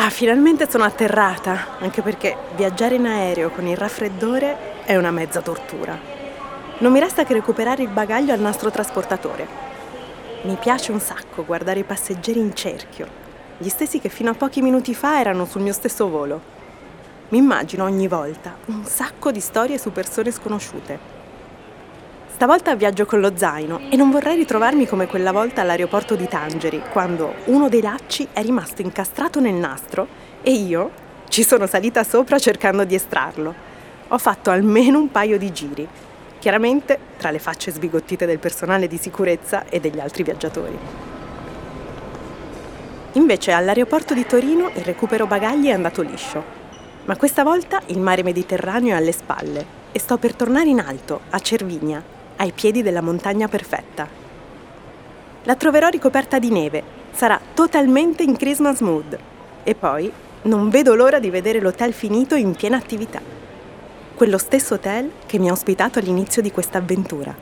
Ah, finalmente sono atterrata, anche perché viaggiare in aereo con il raffreddore è una mezza tortura. Non mi resta che recuperare il bagaglio al nastro trasportatore. Mi piace un sacco guardare i passeggeri in cerchio, gli stessi che fino a pochi minuti fa erano sul mio stesso volo. Mi immagino ogni volta un sacco di storie su persone sconosciute. Stavolta viaggio con lo zaino e non vorrei ritrovarmi come quella volta all'aeroporto di Tangeri, quando uno dei lacci è rimasto incastrato nel nastro e io ci sono salita sopra cercando di estrarlo. Ho fatto almeno un paio di giri, chiaramente tra le facce sbigottite del personale di sicurezza e degli altri viaggiatori. Invece all'aeroporto di Torino il recupero bagagli è andato liscio, ma questa volta il mare Mediterraneo è alle spalle e sto per tornare in alto, a Cervinia, ai piedi della montagna perfetta. La troverò ricoperta di neve, sarà totalmente in Christmas mood e poi non vedo l'ora di vedere l'hotel finito in piena attività. Quello stesso hotel che mi ha ospitato all'inizio di questa avventura.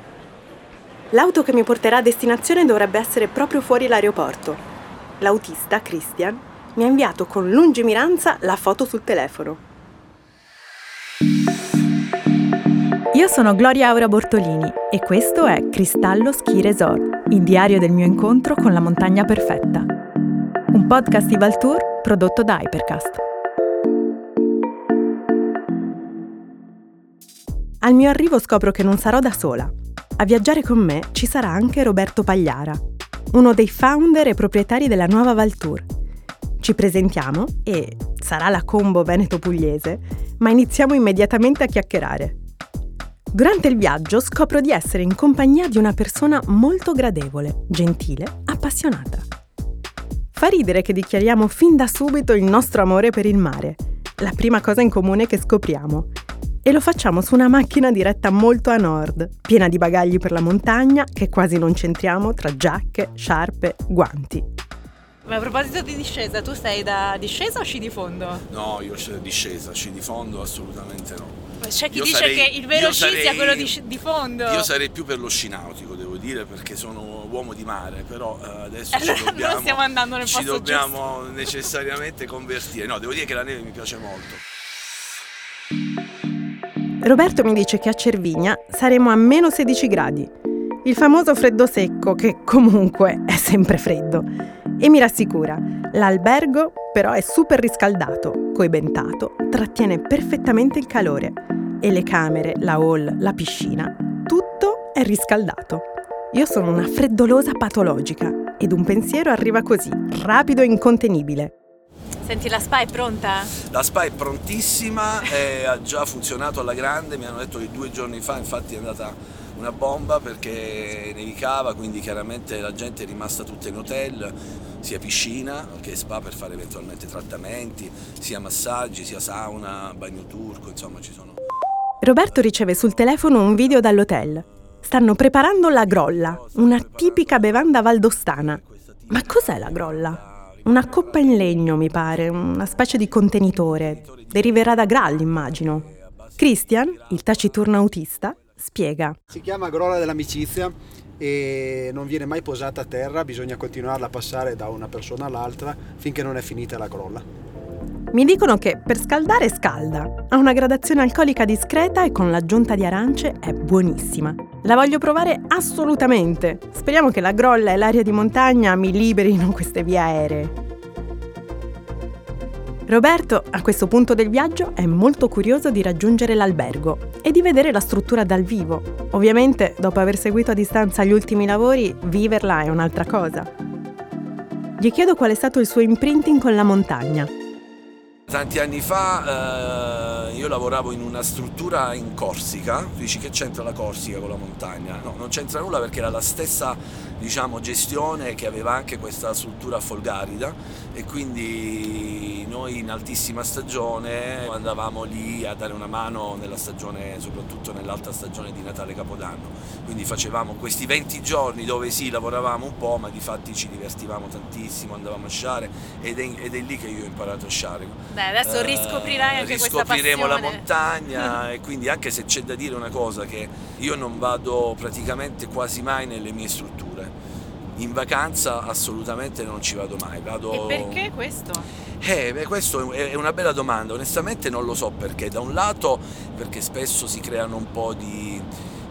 L'auto che mi porterà a destinazione dovrebbe essere proprio fuori l'aeroporto. L'autista, Christian, mi ha inviato con lungimiranza la foto sul telefono. Io sono Gloria Aura Bortolini e questo è Cristallo Ski Resort, il diario del mio incontro con la montagna perfetta. Un podcast di Valtour prodotto da Hypercast. Al mio arrivo scopro che non sarò da sola. A viaggiare con me ci sarà anche Roberto Pagliara, uno dei founder e proprietari della nuova Valtour. Ci presentiamo e sarà la combo veneto-pugliese, ma iniziamo immediatamente a chiacchierare. Durante il viaggio scopro di essere in compagnia di una persona molto gradevole, gentile, appassionata. Fa ridere che dichiariamo fin da subito il nostro amore per il mare, la prima cosa in comune che scopriamo. E lo facciamo su una macchina diretta molto a nord, piena di bagagli per la montagna che quasi non centriamo tra giacche, sciarpe, guanti. Ma a proposito di discesa, tu sei da discesa o sci di fondo? No, io discesa, sci di fondo assolutamente no. C'è chi io dice sarei, che il vero sci sarei, sia quello di, di, fondo. Io sarei più per lo sci nautico, devo dire, perché sono uomo di mare, però eh, adesso allora, ci dobbiamo, non stiamo andando nel ci dobbiamo giusto. necessariamente convertire. No, devo dire che la neve mi piace molto. Roberto mi dice che a Cervigna saremo a meno 16 gradi. Il famoso freddo secco, che comunque è sempre freddo. E mi rassicura, l'albergo però è super riscaldato, coibentato, trattiene perfettamente il calore e le camere, la hall, la piscina, tutto è riscaldato. Io sono una freddolosa patologica ed un pensiero arriva così, rapido e incontenibile. Senti, la spa è pronta? La spa è prontissima, è, ha già funzionato alla grande, mi hanno detto che due giorni fa infatti è andata una bomba perché nevicava, quindi chiaramente la gente è rimasta tutta in hotel, sia piscina che spa per fare eventualmente trattamenti, sia massaggi, sia sauna, bagno turco, insomma ci sono. Roberto riceve sul telefono un video dall'hotel. Stanno preparando la grolla, una tipica bevanda valdostana. Ma cos'è la grolla? Una coppa in legno, mi pare, una specie di contenitore. Deriverà da Graal, immagino. Christian, il taciturno autista, spiega. Si chiama grolla dell'amicizia e non viene mai posata a terra, bisogna continuarla a passare da una persona all'altra finché non è finita la grolla. Mi dicono che per scaldare scalda, ha una gradazione alcolica discreta e con l'aggiunta di arance è buonissima. La voglio provare assolutamente. Speriamo che la grolla e l'aria di montagna mi liberino queste vie aeree. Roberto, a questo punto del viaggio, è molto curioso di raggiungere l'albergo e di vedere la struttura dal vivo. Ovviamente, dopo aver seguito a distanza gli ultimi lavori, viverla è un'altra cosa. Gli chiedo qual è stato il suo imprinting con la montagna. Tanti anni fa eh, io lavoravo in una struttura in Corsica, dici che c'entra la Corsica con la montagna? No, non c'entra nulla perché era la stessa diciamo, gestione che aveva anche questa struttura Folgarida e quindi noi in altissima stagione andavamo lì a dare una mano nella stagione, soprattutto nell'alta stagione di Natale Capodanno. Quindi facevamo questi 20 giorni dove sì, lavoravamo un po', ma di fatti ci divertivamo tantissimo, andavamo a sciare ed è, ed è lì che io ho imparato a sciare. Beh, adesso eh, riscoprirai anche. Riscopriremo la montagna e quindi anche se c'è da dire una cosa che io non vado praticamente quasi mai nelle mie strutture In vacanza assolutamente non ci vado mai. Vado... E perché questo? Eh, beh, questo è una bella domanda, onestamente non lo so perché. Da un lato perché spesso si creano un po' di,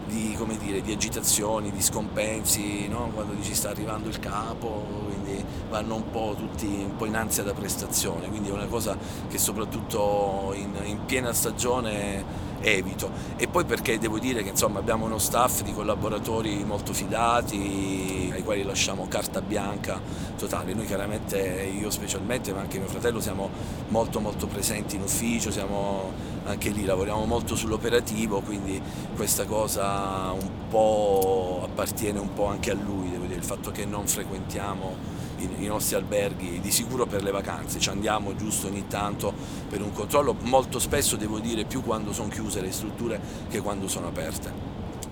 di, dire, di agitazioni, di scompensi, no? quando dici sta arrivando il capo, quindi vanno un po' tutti un po' in ansia da prestazione, quindi è una cosa che soprattutto in, in piena stagione evito. E poi perché devo dire che insomma, abbiamo uno staff di collaboratori molto fidati, ai quali lasciamo carta bianca totale. Noi chiaramente, io specialmente, ma anche mio fratello, siamo molto molto presenti in ufficio, siamo anche lì, lavoriamo molto sull'operativo, quindi questa cosa un po' appartiene un po' anche a lui, devo dire, il fatto che non frequentiamo i, nostri alberghi, di sicuro per le vacanze, ci andiamo giusto ogni tanto per un controllo, molto spesso devo dire più quando sono chiuse le strutture che quando sono aperte.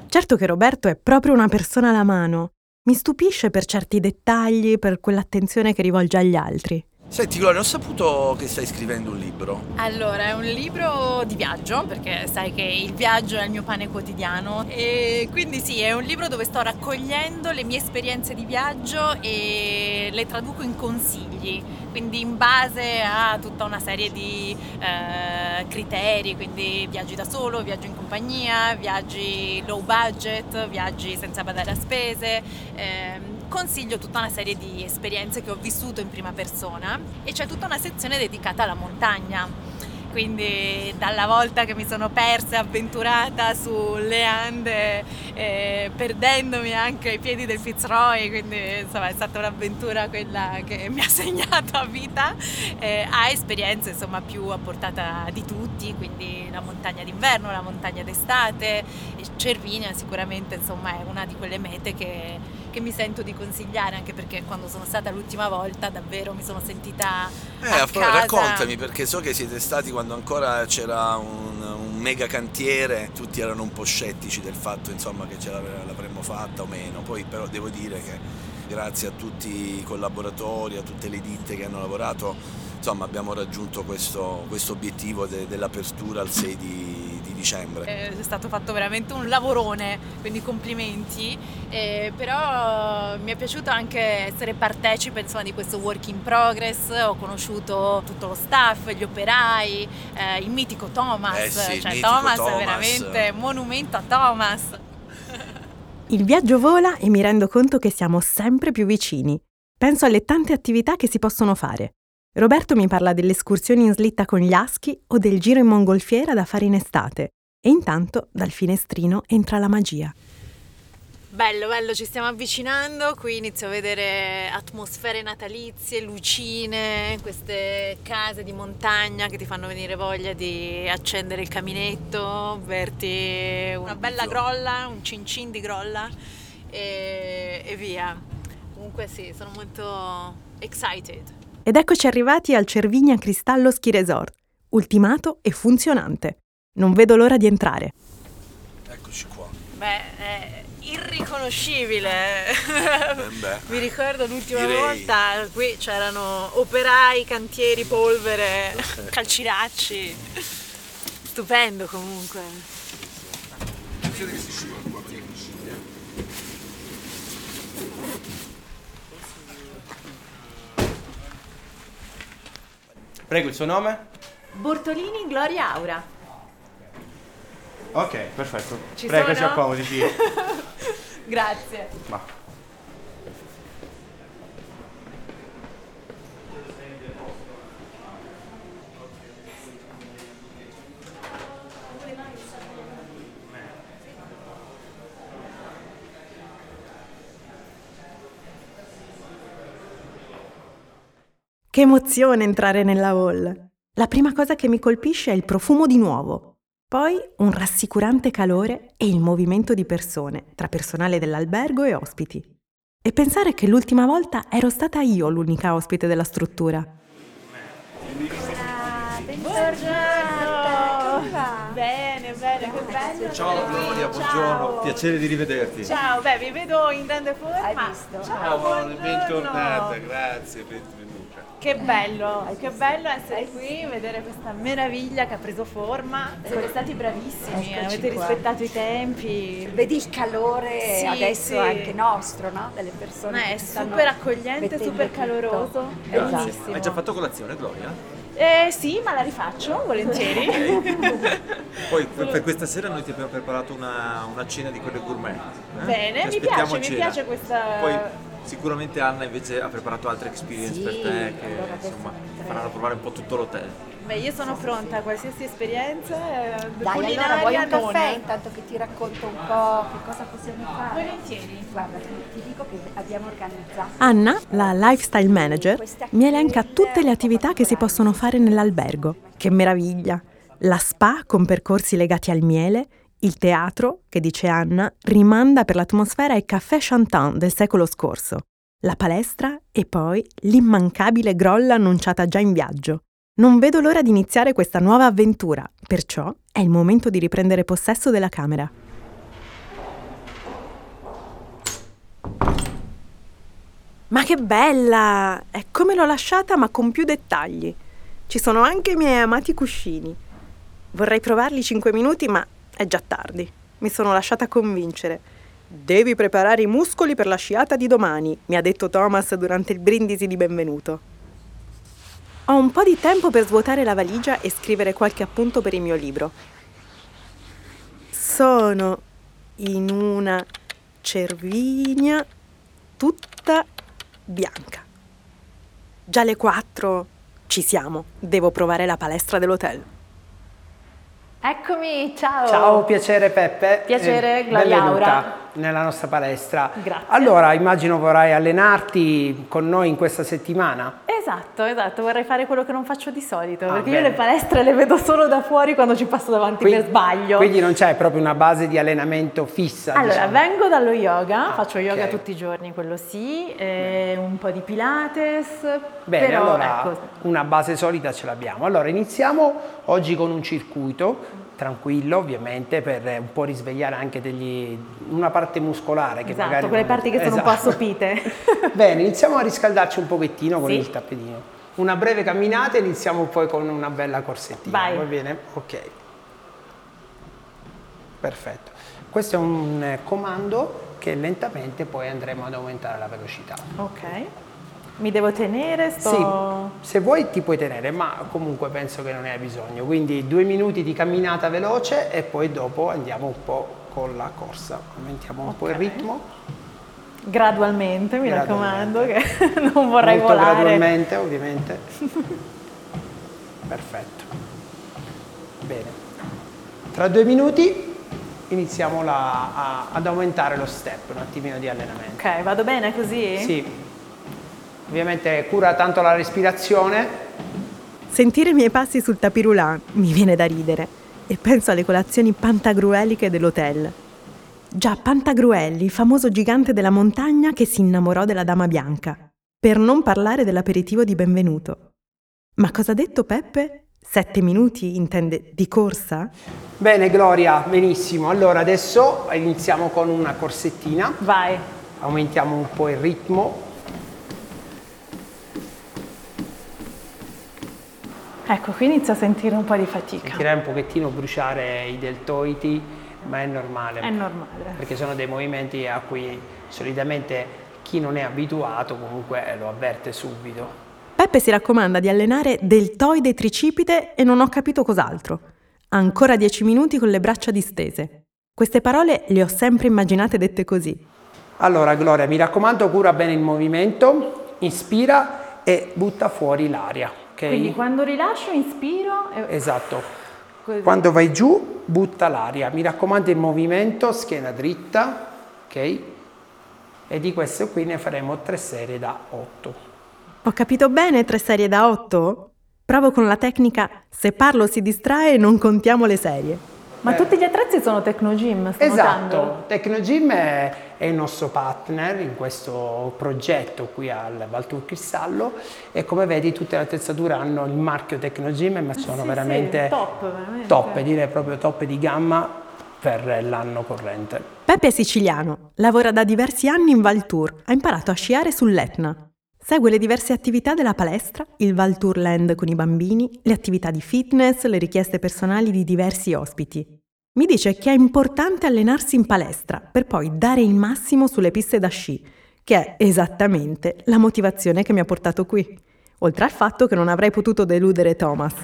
Certo che Roberto è proprio una persona alla mano. Mi stupisce per certi dettagli, per quell'attenzione che rivolge agli altri. Senti Gloria, ho saputo che stai scrivendo un libro. Allora, è un libro di viaggio, perché sai che il viaggio è il mio pane quotidiano e quindi sì, è un libro dove sto raccogliendo le mie esperienze di viaggio e le traduco in consigli, quindi in base a tutta una serie di eh, criteri, quindi viaggi da solo, viaggi in compagnia, viaggi low budget, viaggi senza badare a spese. Eh, consiglio tutta una serie di esperienze che ho vissuto in prima persona e c'è tutta una sezione dedicata alla montagna. Quindi dalla volta che mi sono persa e avventurata sulle Ande, eh, perdendomi anche ai piedi del Fitzroy, quindi insomma è stata un'avventura quella che mi ha segnato a vita, eh, a esperienze insomma più a portata di tutti, quindi la montagna d'inverno, la montagna d'estate, Cervinia sicuramente insomma è una di quelle mete che, che mi sento di consigliare anche perché quando sono stata l'ultima volta davvero mi sono sentita eh, a casa. raccontami perché so che siete stati quando ancora c'era un, un, mega cantiere, tutti erano un po' scettici del fatto insomma, che ce l'avremmo fatta o meno, poi però devo dire che grazie a tutti i collaboratori, a tutte le ditte che hanno lavorato, insomma, abbiamo raggiunto questo, questo obiettivo de, dell'apertura al 6 di, di, dicembre. È stato fatto veramente un lavorone, quindi complimenti, eh, però mi è piaciuto anche essere partecipe insomma, di questo work in progress, ho conosciuto tutto lo staff, gli operai, eh, il mitico Thomas, eh sì, cioè mitico Thomas, Thomas è veramente monumento a Thomas. Il viaggio vola e mi rendo conto che siamo sempre più vicini. Penso alle tante attività che si possono fare. Roberto mi parla delle escursioni in slitta con gli aschi o del giro in mongolfiera da fare in estate. E intanto dal finestrino entra la magia. Bello, bello, ci stiamo avvicinando, qui inizio a vedere atmosfere natalizie, lucine, queste case di montagna che ti fanno venire voglia di accendere il caminetto, berti una bella grolla, un cin cin di grolla e, e via. Comunque sì, sono molto excited. Ed eccoci arrivati al Cervinia Cristallo Ski Resort, ultimato e funzionante. Non vedo l'ora di entrare. Eccoci qua. Beh, è irriconoscibile. Eh Mi ricordo l'ultima direi. volta, qui c'erano operai, cantieri, polvere, calciracci. Stupendo comunque. Attenzione che si scivola qua, Prego, il suo nome? Bortolini Gloria Aura. Ok, perfetto. Ci Prego, sono? si accomodi, sì. Grazie. Ma. Che emozione entrare nella hall! La prima cosa che mi colpisce è il profumo di nuovo, poi un rassicurante calore e il movimento di persone, tra personale dell'albergo e ospiti. E pensare che l'ultima volta ero stata io l'unica ospite della struttura. Buongiorno. Bene, bene, che bello. Ciao Gloria, buongiorno, piacere di rivederti. Ciao, beh, vi vedo in grande forma. Hai visto? Ciao, buongiorno. bentornata, grazie, benvenuta. Che bello, che bello essere qui, vedere questa meraviglia che ha preso forma. Siete stati bravissimi, Eccoci avete qua. rispettato i tempi. Vedi il calore Sì, adesso sì. anche nostro, no? Delle persone. Che È super accogliente, super caloroso. Esatto. Bellissimo. Hai già fatto colazione, Gloria? Eh sì, ma la rifaccio volentieri. Poi per, per questa sera noi ti abbiamo preparato una, una cena di quelle gourmet. eh? Bene, mi piace, mi piace questa- Poi sicuramente Anna invece ha preparato altre experience Sì, per te che allora insomma faranno provare un po' tutto l'hotel. Beh, io sono pronta a qualsiasi esperienza eh, Dai, allora vuoi un caffè intanto che ti racconto un po' che cosa possiamo fare? Volentieri. Guarda, ti dico che abbiamo organizzato. Anna, la lifestyle manager, mi elenca tutte le attività che si possono fare nell'albergo. Che meraviglia! La spa con percorsi legati al miele, il teatro, che dice Anna, rimanda per l'atmosfera ai caffè Chantant del secolo scorso, la palestra e poi l'immancabile grolla annunciata già in viaggio. Non vedo l'ora di iniziare questa nuova avventura, perciò è il momento di riprendere possesso della camera. Ma che bella! È come l'ho lasciata ma con più dettagli. Ci sono anche i miei amati cuscini. Vorrei provarli 5 minuti ma è già tardi. Mi sono lasciata convincere. Devi preparare i muscoli per la sciata di domani, mi ha detto Thomas durante il brindisi di benvenuto. Ho un po' di tempo per svuotare la valigia e scrivere qualche appunto per il mio libro. Sono in una cervigna tutta bianca. Già alle 4 ci siamo. Devo provare la palestra dell'hotel. Eccomi, ciao. Ciao, piacere Peppe. Piacere, Eh, Gloria benvenuta. Nella nostra palestra. Grazie. Allora, immagino vorrai allenarti con noi in questa settimana. Esatto, esatto, vorrei fare quello che non faccio di solito, Ah, perché bene. io le palestre le vedo solo da fuori quando ci passo davanti per sbaglio. Quindi non c'è proprio una base di allenamento fissa. Allora, diciamo. vengo dallo yoga, Ah, faccio yoga ok. tutti i giorni, quello sì, eh, un po' di pilates, Bene, però allora ecco, una base solida ce l'abbiamo. Allora, iniziamo oggi con un circuito tranquillo, ovviamente, per eh, un po' risvegliare anche degli- una parte muscolare che esatto, magari quelle parti che sono un po' Esatto. assopite. Bene, iniziamo a riscaldarci un pochettino con Sì. il tappetino. Una breve camminata e iniziamo poi con una bella corsettina. Vai. Va bene? Ok. Perfetto. Questo è un eh, comando che lentamente poi andremo ad aumentare la velocità. ok, mi devo tenere, sto... Sì, se vuoi ti puoi tenere, ma comunque penso che non ne hai bisogno. Quindi due minuti di camminata veloce e poi dopo andiamo un po' con la corsa. Aumentiamo un po' il ritmo. Gradualmente, mi Gradualmente. raccomando, che non vorrei Molto volare. gradualmente, ovviamente. Perfetto. Bene. Tra due minuti iniziamo la- a- ad aumentare lo step, un attimino di allenamento. Ok, vado bene così? Sì. Ovviamente cura tanto la respirazione. Sentire i miei passi sul tapirulan mi viene da ridere e penso alle colazioni pantagrueliche dell'hotel. Già Pantagruelli, il famoso gigante della montagna che si innamorò della dama bianca, per non parlare dell'aperitivo di benvenuto. Ma cosa ha detto Peppe? Sette minuti intende di corsa? Bene Gloria, benissimo. Allora adesso iniziamo con una corsettina. Vai. Aumentiamo un po' il ritmo. Ecco, qui inizio a sentire un po' di fatica. Sentirai un pochettino bruciare i deltoidi, ma è normale. È normale. perché sono dei movimenti a cui solitamente chi non è abituato comunque lo avverte subito. Peppe si raccomanda di allenare deltoide e tricipite e non ho capito cos'altro. Ancora dieci minuti con le braccia distese. Queste parole le ho sempre immaginate dette così. Allora Gloria, mi raccomando, cura bene il movimento, inspira e butta fuori l'aria, ok? Quindi quando rilascio inspiro e... Esatto. Quando vai giù, butta l'aria. Mi raccomando il movimento, schiena dritta, ok? E di questo qui ne faremo tre serie da 8. Ho capito bene tre serie da otto? Provo con la tecnica se parlo si distrae e non contiamo le serie. Ma tutti gli attrezzi sono Tecnogym, Esatto, notando. Tecnogym è, è il nostro partner in questo progetto qui al Valtur Cristallo e come vedi tutte le attrezzature hanno il marchio Tecnogym ma sono sì, veramente, sì, top, veramente. top, direi proprio top di gamma per l'anno corrente. Peppe è siciliano, lavora da diversi anni in Valtour, ha imparato a sciare sull'Etna. Segue le diverse attività della palestra, il Valtour Land con i bambini, le attività di fitness, le richieste personali di diversi ospiti. Mi dice che è importante allenarsi in palestra per poi dare il massimo sulle piste da sci, che è esattamente la motivazione che mi ha portato qui, oltre al fatto che non avrei potuto deludere Thomas.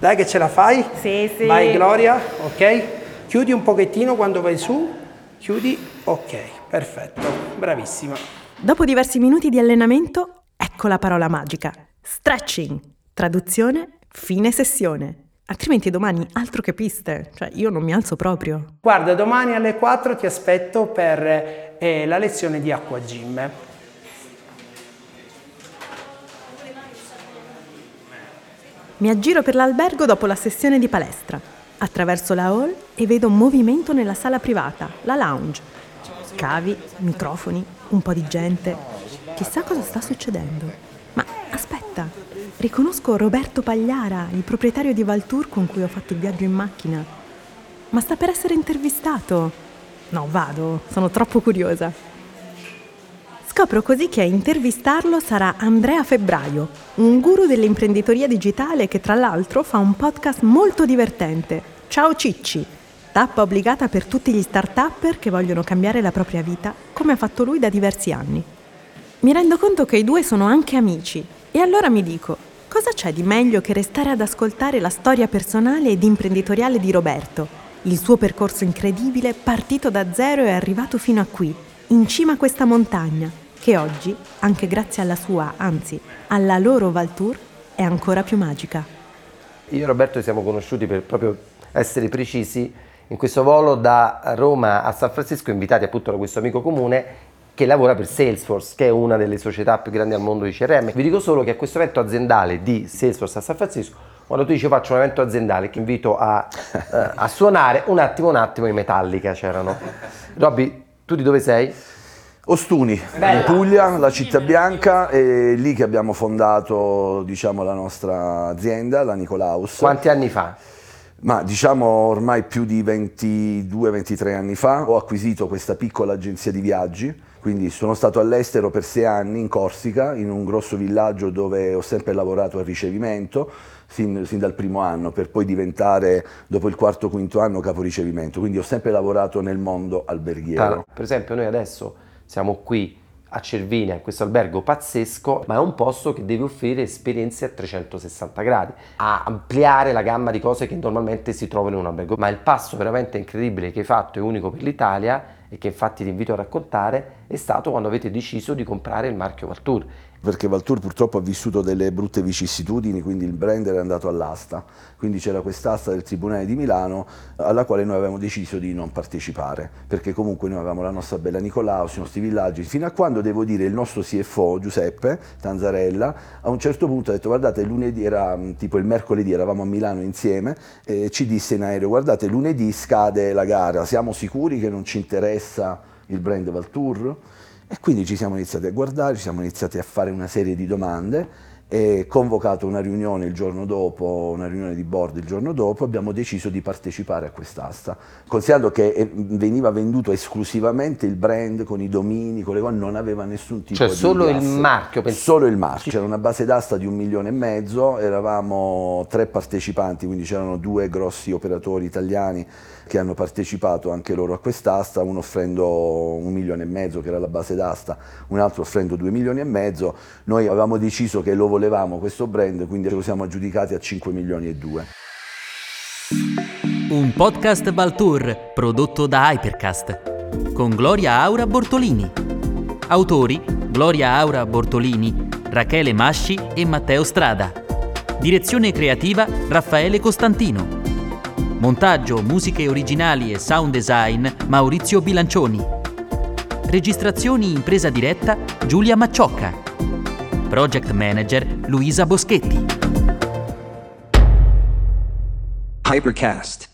Dai che ce la fai? Sì, sì. Vai Gloria, ok? Chiudi un pochettino quando vai su, chiudi, ok, perfetto, bravissima. Dopo diversi minuti di allenamento, ecco la parola magica. Stretching. Traduzione, fine sessione. Altrimenti domani altro che piste, cioè io non mi alzo proprio. Guarda, domani alle 4 ti aspetto per eh, la lezione di acqua gym. Mi aggiro per l'albergo dopo la sessione di palestra. Attraverso la hall e vedo un movimento nella sala privata, la lounge. Cavi, microfoni, un po' di gente. Chissà cosa sta succedendo. Ma aspetta, riconosco Roberto Pagliara, il proprietario di Valtour con cui ho fatto il viaggio in macchina. Ma sta per essere intervistato. No, vado, sono troppo curiosa. Scopro così che a intervistarlo sarà Andrea Febbraio, un guru dell'imprenditoria digitale che tra l'altro fa un podcast molto divertente. Ciao Cicci, tappa obbligata per tutti gli start-upper che vogliono cambiare la propria vita, come ha fatto lui da diversi anni. Mi rendo conto che i due sono anche amici e allora mi dico, cosa c'è di meglio che restare ad ascoltare la storia personale ed imprenditoriale di Roberto, il suo percorso incredibile partito da zero e arrivato fino a qui, in cima a questa montagna, che oggi, anche grazie alla sua, anzi, alla loro Valtour, è ancora più magica. Io e Roberto siamo conosciuti per proprio essere precisi in questo volo da Roma a San Francisco, invitati appunto da questo amico comune che lavora per Salesforce, che è una delle società più grandi al mondo di CRM. Vi dico solo che a questo evento aziendale di Salesforce a San Francisco, quando tu dici faccio un evento aziendale che invito a, eh, a suonare, un attimo, un attimo i Metallica c'erano. Robby, tu di dove sei? Ostuni, in Puglia, la città bianca, è lì che abbiamo fondato diciamo, la nostra azienda, la Nicolaus. Quanti anni fa? Ma diciamo ormai più di 22-23 anni fa ho acquisito questa piccola agenzia di viaggi, quindi sono stato all'estero per sei anni in Corsica, in un grosso villaggio dove ho sempre lavorato al ricevimento, sin, sin dal primo anno, per poi diventare dopo il quarto o quinto anno capo ricevimento, quindi ho sempre lavorato nel mondo alberghiero. Per esempio noi adesso siamo qui a Cervinia, in questo albergo pazzesco, ma è un posto che deve offrire esperienze a 360 gradi, a ampliare la gamma di cose che normalmente si trovano in un albergo. Ma il passo veramente incredibile che hai fatto e unico per l'Italia e che infatti ti invito a raccontare è stato quando avete deciso di comprare il marchio Valtour. Perché Valtour purtroppo ha vissuto delle brutte vicissitudini, quindi il brand era andato all'asta, quindi c'era quest'asta del Tribunale di Milano alla quale noi avevamo deciso di non partecipare, perché comunque noi avevamo la nostra bella Nicolaus, i nostri villaggi, fino a quando devo dire il nostro CFO Giuseppe Tanzarella a un certo punto ha detto guardate lunedì era tipo il mercoledì eravamo a Milano insieme e ci disse in aereo guardate lunedì scade la gara, siamo sicuri che non ci interessa il brand Valtour? E quindi ci siamo iniziati a guardare, ci siamo iniziati a fare una serie di domande e convocato una riunione il giorno dopo, una riunione di board il giorno dopo, abbiamo deciso di partecipare a quest'asta. Considerando che eh, veniva venduto esclusivamente il brand con i domini, con le quali non aveva nessun tipo Cioè di solo il marchio, pens- Solo il marchio. C'era una base d'asta di un milione e mezzo, eravamo tre partecipanti, quindi c'erano due grossi operatori italiani che hanno partecipato anche loro a quest'asta, uno offrendo un milione e mezzo che era la base d'asta, un altro offrendo due milioni e mezzo. Noi avevamo deciso che lo volevamo questo brand, quindi lo siamo aggiudicati a 5 milioni e due. Un podcast Valtour prodotto da Hypercast con Gloria Aura Bortolini. Autori Gloria Aura Bortolini, Rachele Masci e Matteo Strada. Direzione creativa Raffaele Costantino. Montaggio, musiche originali e sound design Maurizio Bilancioni. Registrazioni in presa diretta Giulia Macciocca. Project Manager Luisa Boschetti. Hypercast.